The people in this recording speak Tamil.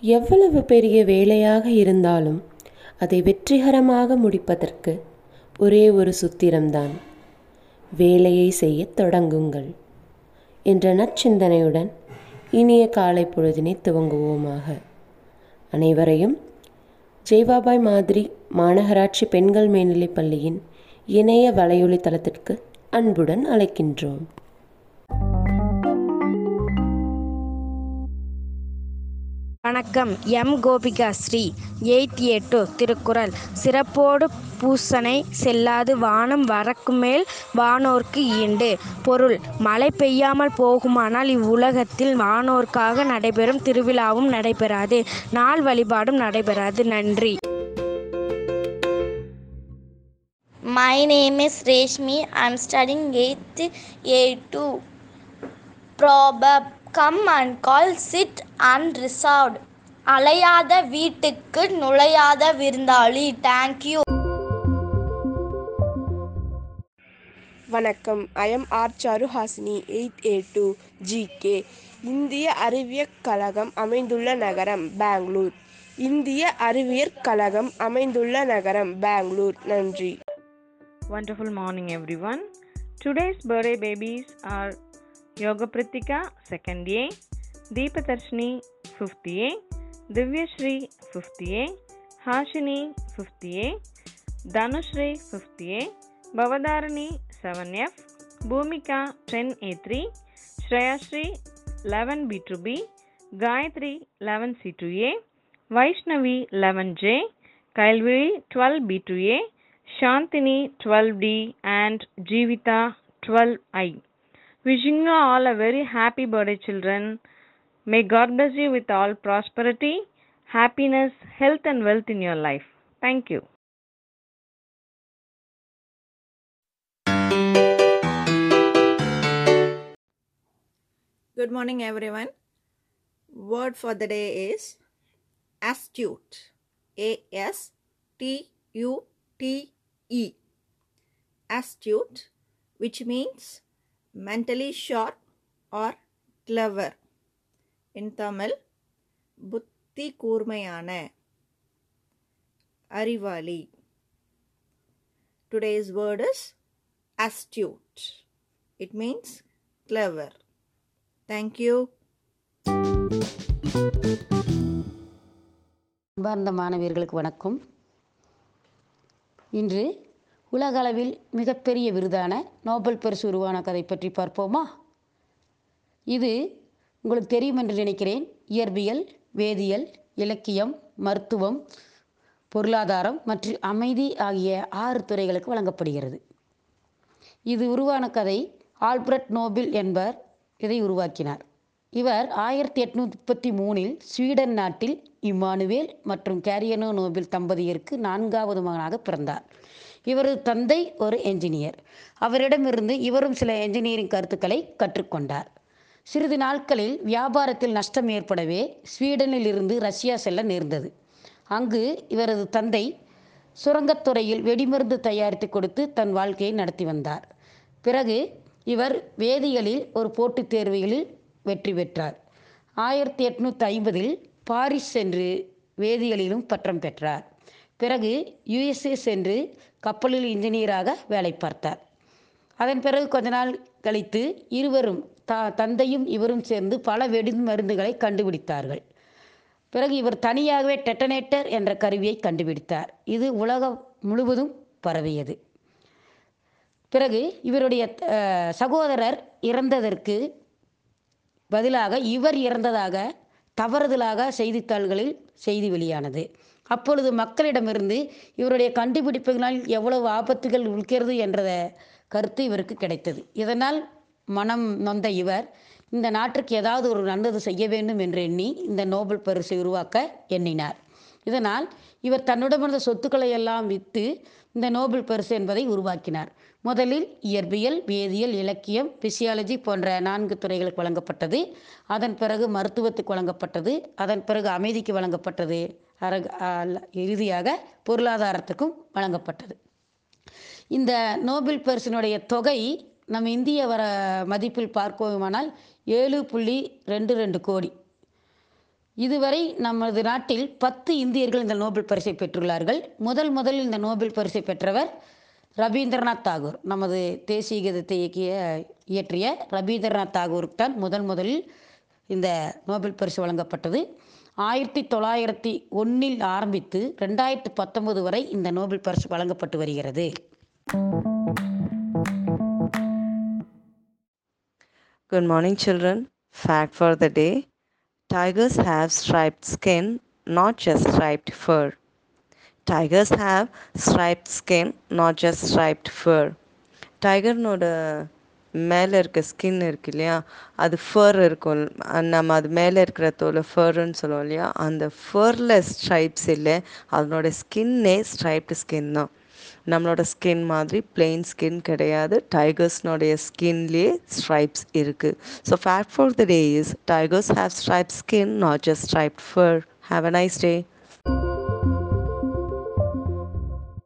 எவ்வளவு பெரிய வேலையாக இருந்தாலும் அதை வெற்றிகரமாக முடிப்பதற்கு ஒரே ஒரு சுத்திரம்தான். வேலையை செய்யத் தொடங்குங்கள் என்ற நற்சிந்தனையுடன் இனிய காலை பொழுதினை துவங்குவோமாக. அனைவரையும் ஜெய்வாபாய் மாதிரி மாநகராட்சி பெண்கள் மேல்நிலைப் பள்ளியின் இணைய வலையொலி தளத்திற்கு அன்புடன் அழைக்கின்றோம். வணக்கம். M. Gopika Sri eight A two Thirukkural. சிறப்போடு பூசனை செல்லாது வானம் வரக்குமேல் வானோர்க்கு ஈண்டு. பொருள் மழை பெய்யாமல் போகுமானால் இவ்வுலகத்தில் வானோர்க்காக நடைபெறும் திருவிழாவும் நடைபெறாது. நாள் வழிபாடும் நடைபெறாது. நன்றி. My name is Reshmi. I'm studying 8th A2. Proverb. Come and call, sit unreserved. அலையாத வீட்டுக்கு நுழையாத விருந்தாளி. தேங்க்யூ வணக்கம். I M R Charuhasini eight A two GK இந்திய அறிவியற் கழகம் அமைந்துள்ள நகரம் பெங்களூர். இந்திய அறிவியற் கழகம் அமைந்துள்ள நகரம் பெங்களூர். நன்றி. Wonderful morning, everyone. Today's birthday babies are Yoga Pritika, 2nd A, Deepadarshini, 5th A, Divyashri, 5th A, Hashini, 5th A, Dhanushri, 5th A, Bavadarani, 7F, Bhumika, 10A3, Shreyashri, 11B2B, Gayatri, 11C2A, Vaishnavi, 11J, Kailviri, 12B2A, Shantini 12D and Jivita 12I. Wishing you all a very happy birthday, children. May God bless you with all prosperity, happiness, health, and wealth in your life. Thank you. Good morning, everyone. Word for the day is astute. A S T U T E. Astute, which means mentally sharp or clever. In Tamil புத்தி கூர்மையான அறிவாளி today's word is astute it means clever thank you அன்பார்ந்த மாணவியர்களுக்கு வணக்கம் இன்று உலகளவில் மிகப்பெரிய விருதான நோபல் பரிசு உருவான கதை பற்றி பார்ப்போமா? இது உங்களுக்கு தெரியும் என்று நினைக்கிறேன். இயற்பியல் வேதியியல் இலக்கியம் மருத்துவம் பொருளாதாரம் மற்றும் அமைதி ஆகிய ஆறு துறைகளுக்கு வழங்கப்படுகிறது. இது உருவான கதை ஆல்பர்ட் நோபில் என்பவர் இதை உருவாக்கினார். இவர் ஆயிரத்தி எட்நூற்றி முப்பத்தி மூணில் ஸ்வீடன் நாட்டில் இம்மானுவேல் மற்றும் கேரியனோ நோபில் தம்பதியருக்கு நான்காவது மகனாக பிறந்தார். இவரது தந்தை ஒரு என்ஜினியர் அவரிடமிருந்து இவரும் சில என்ஜினியரிங் கருத்துக்களை கற்றுக்கொண்டார். சிறிது நாட்களில் வியாபாரத்தில் நஷ்டம் ஏற்படவே ஸ்வீடனில் இருந்து ரஷ்யா செல்ல நேர்ந்தது. அங்கு இவரது தந்தை சுரங்கத்துறையில் வெடிமருந்து தயாரித்து கொடுத்து தன் வாழ்க்கையை நடத்தி வந்தார். பிறகு இவர் வேதியியலில் ஒரு போட்டித் தேர்வுகளில் வெற்றி பெற்றார். ஆயிரத்தி எட்நூற்றி ஐம்பதில் பாரிஸ் சென்று வேதியியலிலும் பட்டம் பெற்றார். பிறகு யுஎஸ்ஏ சென்று கப்பலில் இன்ஜினியராக வேலை பார்த்தார். அதன் பிறகு கொஞ்ச நாள் கழித்து இருவரும் த தந்தையும் இவரும் சேர்ந்து பல வெடி மருந்துகளை கண்டுபிடித்தார்கள். பிறகு இவர் தனியாகவே டெட்டனேட்டர் என்ற கருவியை கண்டுபிடித்தார். இது உலகம் முழுவதும் பரவியது. பிறகு இவருடைய சகோதரர் இறந்ததற்கு பதிலாக இவர் இறந்ததாக தவறுதலாக செய்தித்தாள்களில் செய்தி வெளியானது. அப்பொழுது மக்களிடமிருந்து இவருடைய கண்டுபிடிப்புகளால் எவ்வளவு ஆபத்துகள் உள்கிறது என்ற கருத்து இவருக்கு கிடைத்தது. இதனால் மனம் நொந்த இவர் இந்த நாட்டுக்கு ஏதாவது ஒரு நல்லது செய்ய வேண்டும் என்று எண்ணி இந்த நோபல் பரிசை உருவாக்க எண்ணினார். இதனால் இவர் தன்னிடமிருந்த சொத்துக்களை எல்லாம் விற்று இந்த நோபல் பரிசு என்பதை உருவாக்கினார். முதலில் இயற்பியல் வேதியியல் இலக்கியம் பிசியாலஜி போன்ற நான்கு துறைகளுக்கு வழங்கப்பட்டது. அதன் பிறகு மருத்துவத்துக்கு வழங்கப்பட்டது. அதன் பிறகு அமைதிக்கு வழங்கப்பட்டது. அரக அல்ல, இறுதியாக பொருளாதாரத்துக்கும் வழங்கப்பட்டது. இந்த நோபல் பரிசினுடைய தொகை நம் இந்திய வர மதிப்பில் பார்க்கோமானால் ஏழு புள்ளி ரெண்டு ரெண்டு கோடி. இதுவரை நமது நாட்டில் பத்து இந்தியர்கள் இந்த நோபல் பரிசை பெற்றுள்ளார்கள். முதல் முதலில் இந்த நோபல் பரிசை பெற்றவர் ரவீந்திரநாத் தாகூர் நமது தேசிய கீதத்தை இயக்கிய இயற்றிய ரவீந்திரநாத் தாகூருக்கு தான் முதன் முதலில் இந்த நோபல் பரிசு வழங்கப்பட்டது. ஆயிரத்தி தொள்ளாயிரத்தி ஒன்றில் ஆரம்பித்து ரெண்டாயிரத்தி பத்தொன்பது வரை இந்த நோபல் பரிசு வழங்கப்பட்டு வருகிறது. Good morning children fact for the day Tigers have striped skin, not just striped fur. Tigers have striped skin, not just striped fur. டைகர்னோட மேலே இருக்க ஸ்கின் இருக்கு இல்லையா அது ஃபர் இருக்கும் நம்ம அது மேலே இருக்கிற தோலை ஃபர்ன்னு சொல்லுவோம் இல்லையா அந்த ஃபர்ல ஸ்ட்ரைப்ஸ் இல்லை அதனோட ஸ்கின்னே ஸ்ட்ரைப்டு ஸ்கின் தான் நம்மளோட ஸ்கின் மாதிரி பிளெயின் ஸ்கின் கிடையாது. டைகர்ஸ்னுடைய ஸ்கின்லேயே ஸ்ட்ரைப்ஸ் இருக்குது so fact for the day is tigers have stripe skin not just stripe fur have a nice day